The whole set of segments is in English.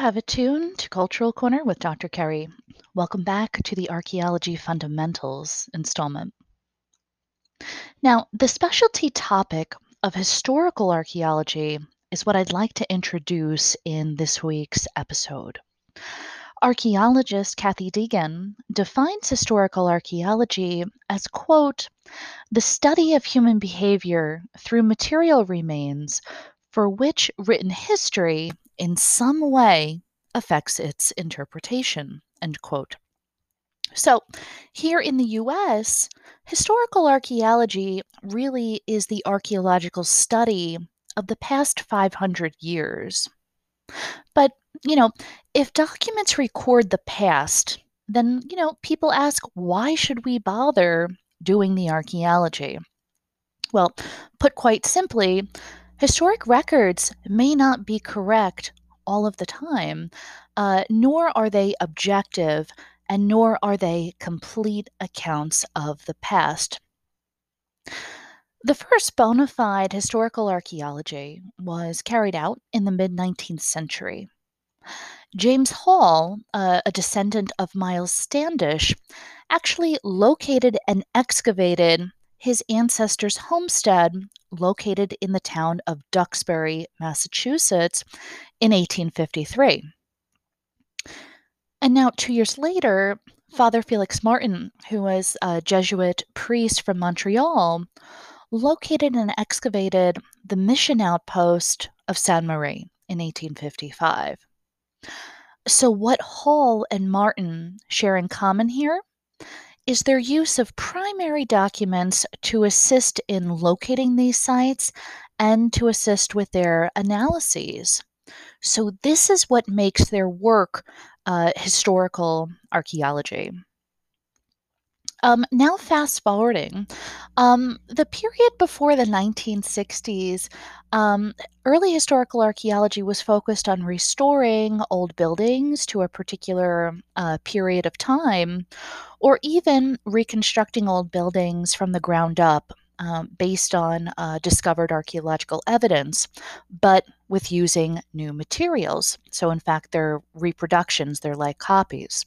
have it tuned to Cultural Corner with Dr. Keri. Welcome back to the Archaeology Fundamentals installment. Now, the specialty topic of historical archaeology is what I'd like to introduce in this week's episode. Archaeologist Kathy Deagan defines historical archaeology as, quote, the study of human behavior through material remains for which written history in some way affects its interpretation, end quote. So, here in the US, historical archaeology really is the archaeological study of the past 500 years. But, you know, if documents record the past, then, you know, people ask, why should we bother doing the archaeology? Well, put quite simply, historic records may not be correct all of the time, uh, nor are they objective and nor are they complete accounts of the past. The first bona fide historical archaeology was carried out in the mid 19th century. James Hall, uh, a descendant of Miles Standish, actually located and excavated his ancestors' homestead located in the town of Duxbury, Massachusetts in 1853. And now, two years later, Father Felix Martin, who was a Jesuit priest from Montreal, located and excavated the mission outpost of Sainte Marie in 1855. So, what Hall and Martin share in common here is their use of primary documents to assist in locating these sites and to assist with their analyses. So, this is what makes their work uh, historical archaeology. Um, now, fast forwarding, um, the period before the 1960s, um, early historical archaeology was focused on restoring old buildings to a particular uh, period of time, or even reconstructing old buildings from the ground up um, based on uh, discovered archaeological evidence, but with using new materials. So, in fact, they're reproductions, they're like copies.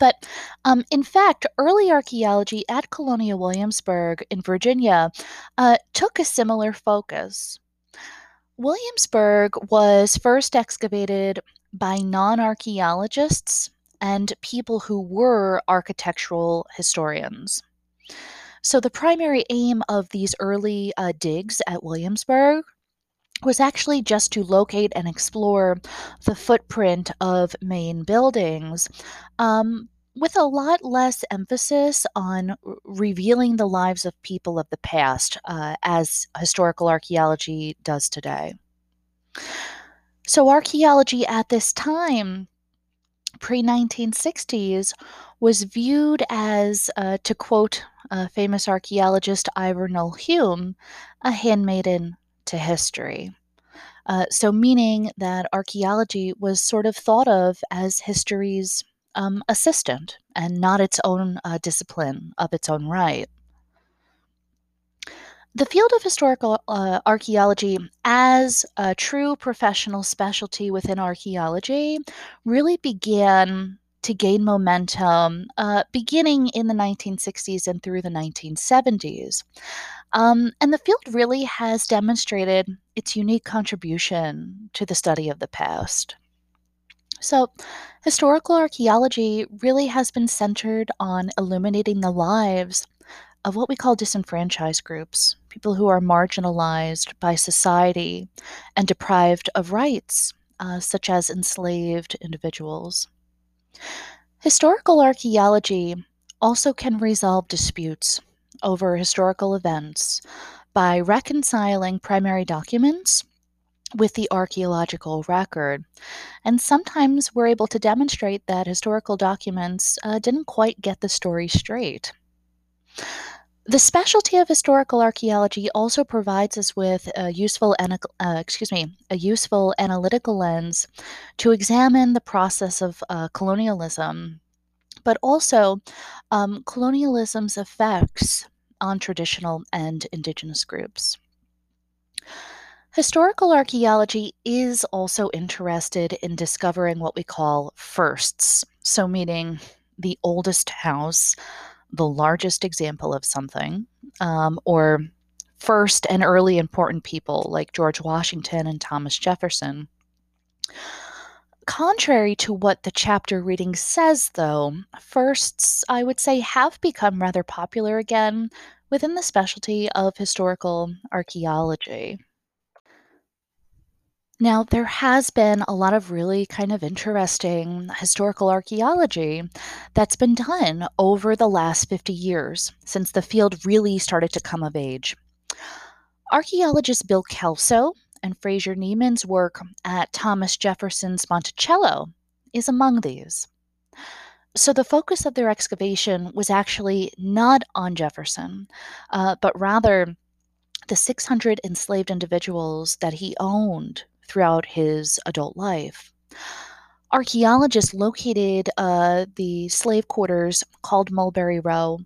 But um, in fact, early archaeology at Colonial Williamsburg in Virginia uh, took a similar focus. Williamsburg was first excavated by non archaeologists and people who were architectural historians. So, the primary aim of these early uh, digs at Williamsburg was actually just to locate and explore the footprint of main buildings, um, with a lot less emphasis on r- revealing the lives of people of the past, uh, as historical archaeology does today. So, archaeology at this time, pre 1960s, was viewed as, uh, to quote uh, famous archaeologist Ivor Noel Hume, a handmaiden to history. Uh, so, meaning that archaeology was sort of thought of as history's um, assistant and not its own uh, discipline of its own right. The field of historical uh, archaeology, as a true professional specialty within archaeology, really began to gain momentum uh, beginning in the 1960s and through the 1970s. Um, and the field really has demonstrated its unique contribution to the study of the past. So, historical archaeology really has been centered on illuminating the lives of what we call disenfranchised groups, people who are marginalized by society and deprived of rights, uh, such as enslaved individuals. Historical archaeology also can resolve disputes over historical events by reconciling primary documents with the archaeological record. And sometimes we're able to demonstrate that historical documents uh, didn't quite get the story straight. The specialty of historical archaeology also provides us with a useful, uh, excuse me, a useful analytical lens to examine the process of uh, colonialism, but also um, colonialism's effects on traditional and indigenous groups. Historical archaeology is also interested in discovering what we call firsts, so meaning the oldest house, the largest example of something, um, or first and early important people like George Washington and Thomas Jefferson. Contrary to what the chapter reading says, though, firsts, I would say, have become rather popular again within the specialty of historical archaeology. Now, there has been a lot of really kind of interesting historical archaeology that's been done over the last 50 years since the field really started to come of age. Archaeologist Bill Kelso and Fraser Neiman's work at Thomas Jefferson's Monticello is among these. So, the focus of their excavation was actually not on Jefferson, uh, but rather the 600 enslaved individuals that he owned throughout his adult life. Archaeologists located uh, the slave quarters called Mulberry Row,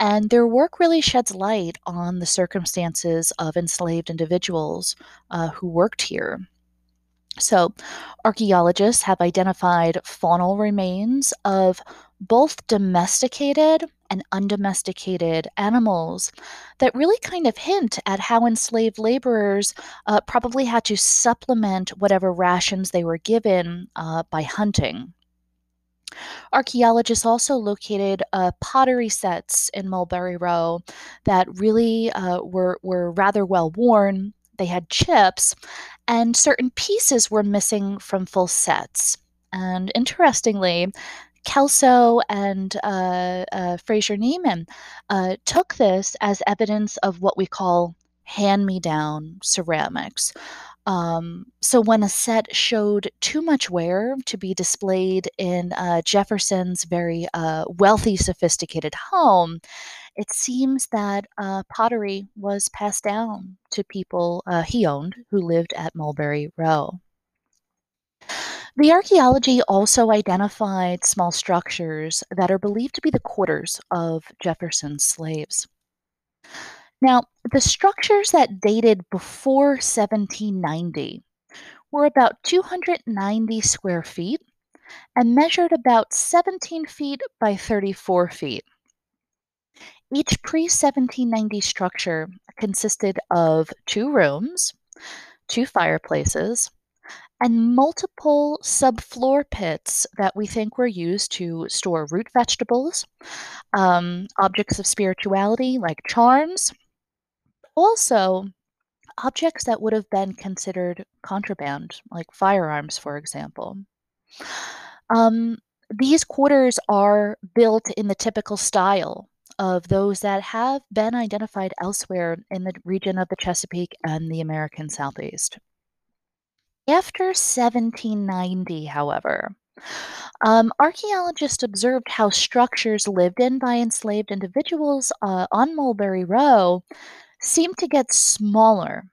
and their work really sheds light on the circumstances of enslaved individuals uh, who worked here. So, archaeologists have identified faunal remains of both domesticated and undomesticated animals that really kind of hint at how enslaved laborers uh, probably had to supplement whatever rations they were given uh, by hunting. Archaeologists also located uh, pottery sets in Mulberry Row that really uh, were, were rather well worn. They had chips, and certain pieces were missing from full sets. And interestingly, Kelso and uh, uh, Fraser Neiman uh, took this as evidence of what we call hand me down ceramics. Um, so when a set showed too much wear to be displayed in uh, Jefferson's very uh, wealthy, sophisticated home, it seems that uh, pottery was passed down to people uh, he owned who lived at Mulberry Row. The archaeology also identified small structures that are believed to be the quarters of Jefferson's slaves. Now, the structures that dated before 1790 were about 290 square feet and measured about 17 feet by 34 feet. Each pre 1790 structure consisted of two rooms, two fireplaces, and multiple subfloor pits that we think were used to store root vegetables, um, objects of spirituality like charms, also objects that would have been considered contraband, like firearms, for example. Um, these quarters are built in the typical style of those that have been identified elsewhere in the region of the Chesapeake and the American Southeast. After 1790, however, um, archaeologists observed how structures lived in by enslaved individuals uh, on Mulberry Row seemed to get smaller.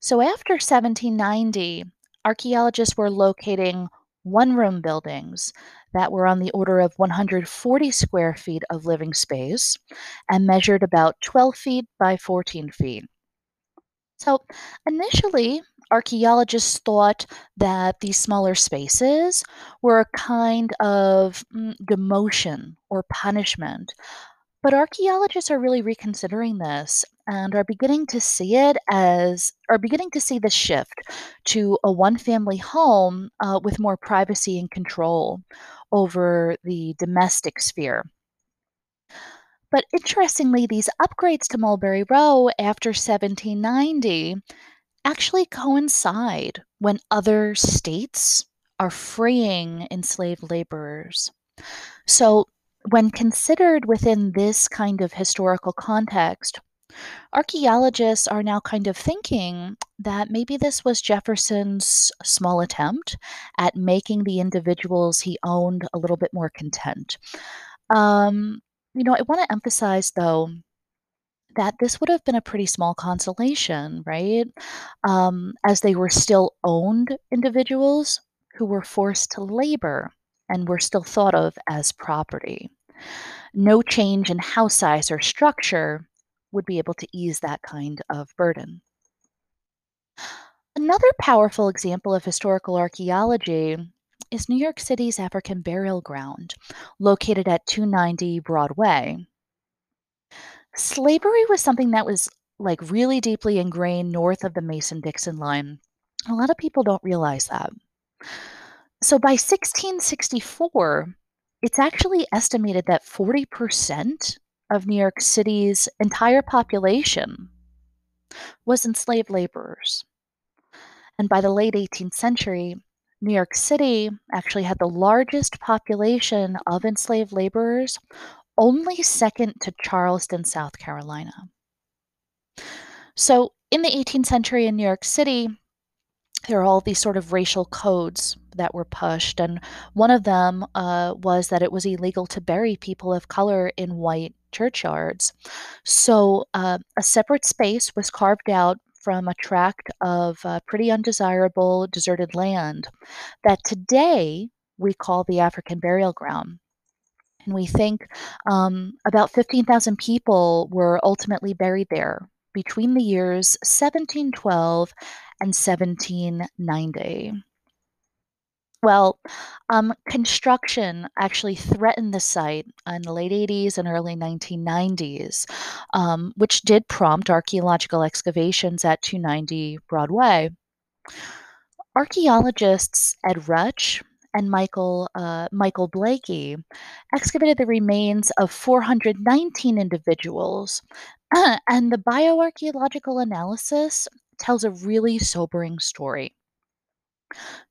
So after 1790, archaeologists were locating one room buildings that were on the order of 140 square feet of living space and measured about 12 feet by 14 feet. So initially, archaeologists thought that these smaller spaces were a kind of mm, demotion or punishment. But archaeologists are really reconsidering this and are beginning to see it as, are beginning to see the shift to a one family home uh, with more privacy and control over the domestic sphere. But interestingly, these upgrades to Mulberry Row after 1790 actually coincide when other states are freeing enslaved laborers. So, when considered within this kind of historical context, archaeologists are now kind of thinking that maybe this was Jefferson's small attempt at making the individuals he owned a little bit more content. Um, you know, I want to emphasize though that this would have been a pretty small consolation, right? Um, as they were still owned individuals who were forced to labor and were still thought of as property. No change in house size or structure would be able to ease that kind of burden. Another powerful example of historical archaeology is New York City's African Burial Ground, located at 290 Broadway. Slavery was something that was like really deeply ingrained north of the Mason Dixon line. A lot of people don't realize that. So by 1664, it's actually estimated that 40% of New York City's entire population was enslaved laborers. And by the late 18th century, New York City actually had the largest population of enslaved laborers, only second to Charleston, South Carolina. So, in the 18th century in New York City, there are all these sort of racial codes that were pushed, and one of them uh, was that it was illegal to bury people of color in white churchyards. So, uh, a separate space was carved out from a tract of uh, pretty undesirable deserted land that today we call the African burial ground. And we think um, about 15,000 people were ultimately buried there between the years 1712 and 1790. Well, um, construction actually threatened the site in the late 80s and early 1990s, um, which did prompt archaeological excavations at 290 Broadway. Archaeologists Ed Rutsch and Michael uh, Michael Blakey excavated the remains of 419 individuals, and the bioarchaeological analysis tells a really sobering story.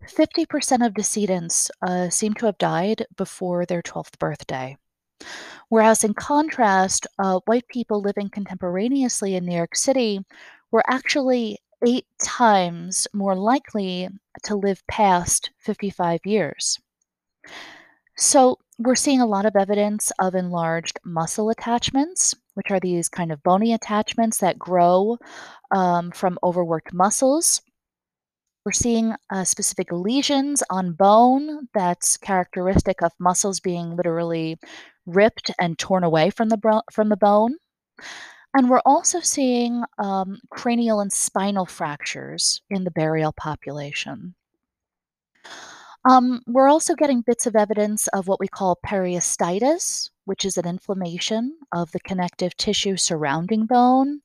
50% of decedents uh, seem to have died before their 12th birthday. Whereas, in contrast, uh, white people living contemporaneously in New York City were actually eight times more likely to live past 55 years. So, we're seeing a lot of evidence of enlarged muscle attachments, which are these kind of bony attachments that grow um, from overworked muscles. We're seeing uh, specific lesions on bone that's characteristic of muscles being literally ripped and torn away from the, bro- from the bone. And we're also seeing um, cranial and spinal fractures in the burial population. Um, we're also getting bits of evidence of what we call periostitis, which is an inflammation of the connective tissue surrounding bone.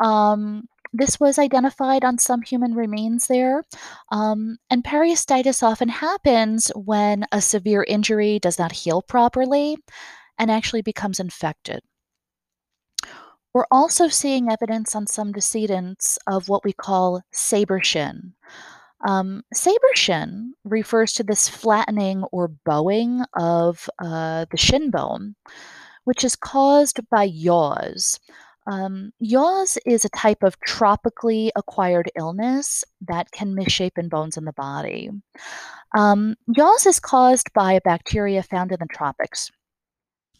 Um, this was identified on some human remains there. Um, and periostitis often happens when a severe injury does not heal properly and actually becomes infected. We're also seeing evidence on some decedents of what we call saber shin. Um, saber shin refers to this flattening or bowing of uh, the shin bone, which is caused by yaws. Um, yaws is a type of tropically acquired illness that can misshapen bones in the body. Um, yaws is caused by a bacteria found in the tropics.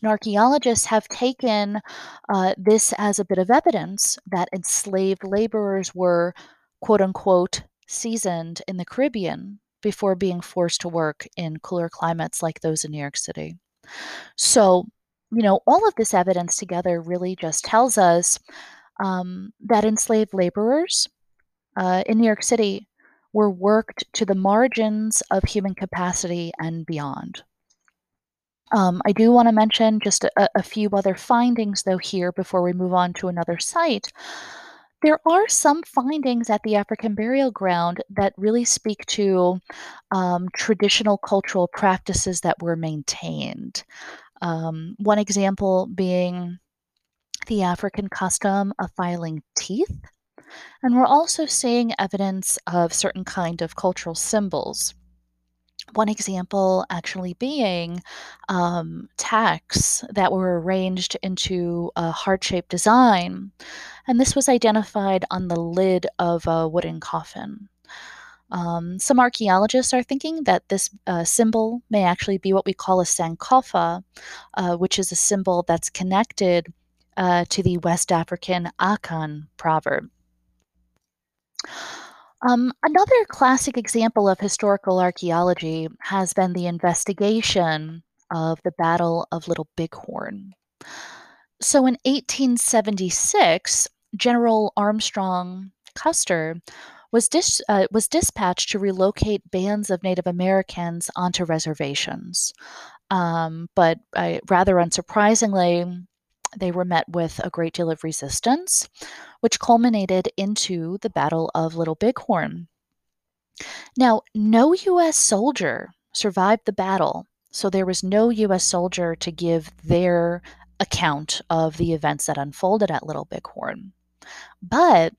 And archaeologists have taken uh, this as a bit of evidence that enslaved laborers were, quote unquote, seasoned in the Caribbean before being forced to work in cooler climates like those in New York City. So, you know, all of this evidence together really just tells us um, that enslaved laborers uh, in New York City were worked to the margins of human capacity and beyond. Um, I do want to mention just a, a few other findings, though, here before we move on to another site. There are some findings at the African burial ground that really speak to um, traditional cultural practices that were maintained. Um, one example being the African custom of filing teeth. And we're also seeing evidence of certain kind of cultural symbols. One example actually being um, tacks that were arranged into a heart shaped design. And this was identified on the lid of a wooden coffin. Um, some archaeologists are thinking that this uh, symbol may actually be what we call a Sankofa, uh, which is a symbol that's connected uh, to the West African Akan proverb. Um, another classic example of historical archaeology has been the investigation of the Battle of Little Bighorn. So in 1876, General Armstrong Custer was, dis- uh, was dispatched to relocate bands of Native Americans onto reservations. Um, but uh, rather unsurprisingly, they were met with a great deal of resistance, which culminated into the Battle of Little Bighorn. Now, no U.S. soldier survived the battle, so there was no U.S. soldier to give their account of the events that unfolded at Little Bighorn. But,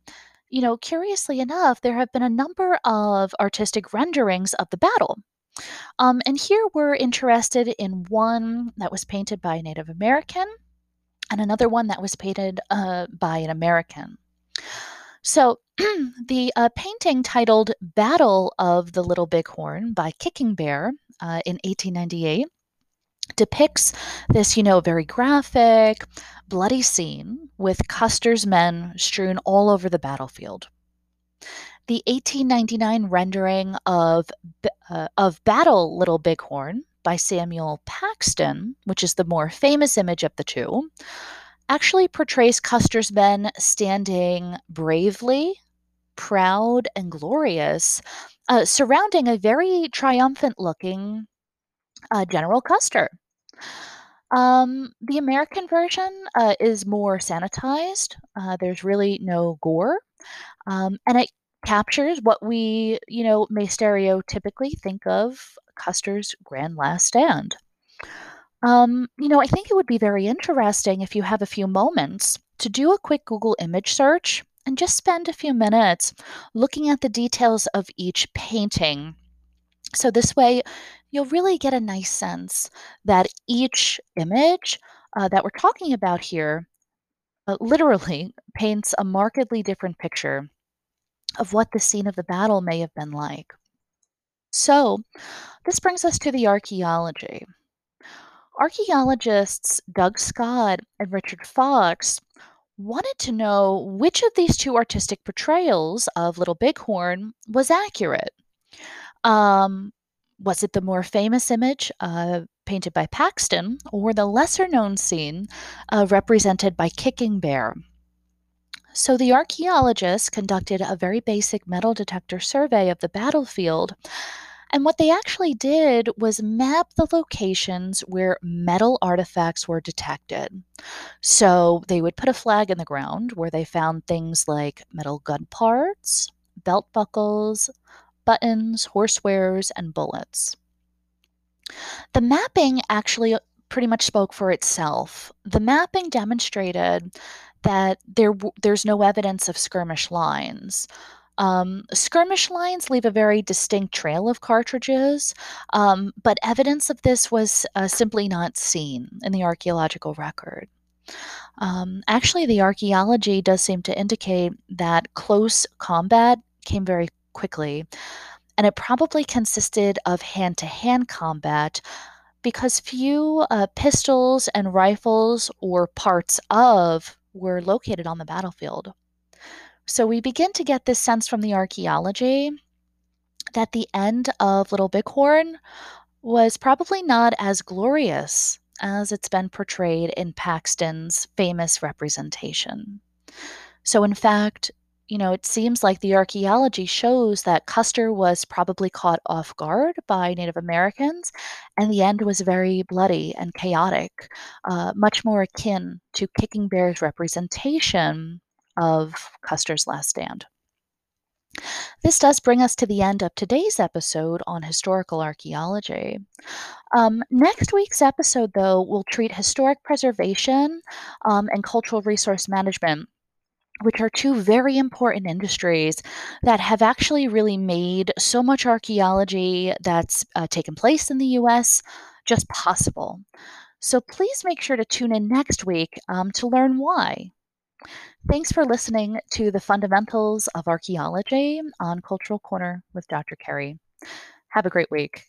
you know, curiously enough, there have been a number of artistic renderings of the battle. Um, and here we're interested in one that was painted by a Native American and another one that was painted uh, by an American. So the uh, painting titled Battle of the Little Bighorn by Kicking Bear uh, in 1898 depicts this, you know, very graphic, bloody scene with Custer's men strewn all over the battlefield. The 1899 rendering of, uh, of Battle Little Bighorn by Samuel Paxson, which is the more famous image of the two, actually portrays Custer's men standing bravely, proud, and glorious, uh, surrounding a very triumphant looking uh, General Custer. Um, the American version uh, is more sanitized. Uh, there's really no gore, um, and it captures what we, you know, may stereotypically think of Custer's grand last stand. Um, you know, I think it would be very interesting if you have a few moments to do a quick Google image search and just spend a few minutes looking at the details of each painting. So this way, you'll really get a nice sense that each image uh, that we're talking about here uh, literally paints a markedly different picture of what the scene of the battle may have been like. So, this brings us to the archaeology. Archaeologists Doug Scott and Richard Fox wanted to know which of these two artistic portrayals of Little Bighorn was accurate. Um, was it the more famous image uh, painted by Paxson or the lesser known scene uh, represented by Kicking Bear? So the archaeologists conducted a very basic metal detector survey of the battlefield and what they actually did was map the locations where metal artifacts were detected. So they would put a flag in the ground where they found things like metal gun parts, belt buckles, buttons, horsewares, and bullets. The mapping actually pretty much spoke for itself. The mapping demonstrated that there there's no evidence of skirmish lines. Um, skirmish lines leave a very distinct trail of cartridges, um, but evidence of this was uh, simply not seen in the archaeological record. Um, actually, the archaeology does seem to indicate that close combat came very quickly, and it probably consisted of hand to hand combat because few uh, pistols and rifles or parts of were located on the battlefield. So we begin to get this sense from the archaeology that the end of Little Bighorn was probably not as glorious as it's been portrayed in Paxson's famous representation. So, in fact, you know, it seems like the archaeology shows that Custer was probably caught off guard by Native Americans, and the end was very bloody and chaotic, uh, much more akin to Kicking Bear's representation of Custer's Last Stand. This does bring us to the end of today's episode on historical archaeology. Um, next week's episode, though, will treat historic preservation um, and cultural resource management which are two very important industries that have actually really made so much archaeology that's uh, taken place in the US just possible. So please make sure to tune in next week um, to learn why. Thanks for listening to the fundamentals of archaeology on Cultural Corner with Dr. Keri. Have a great week.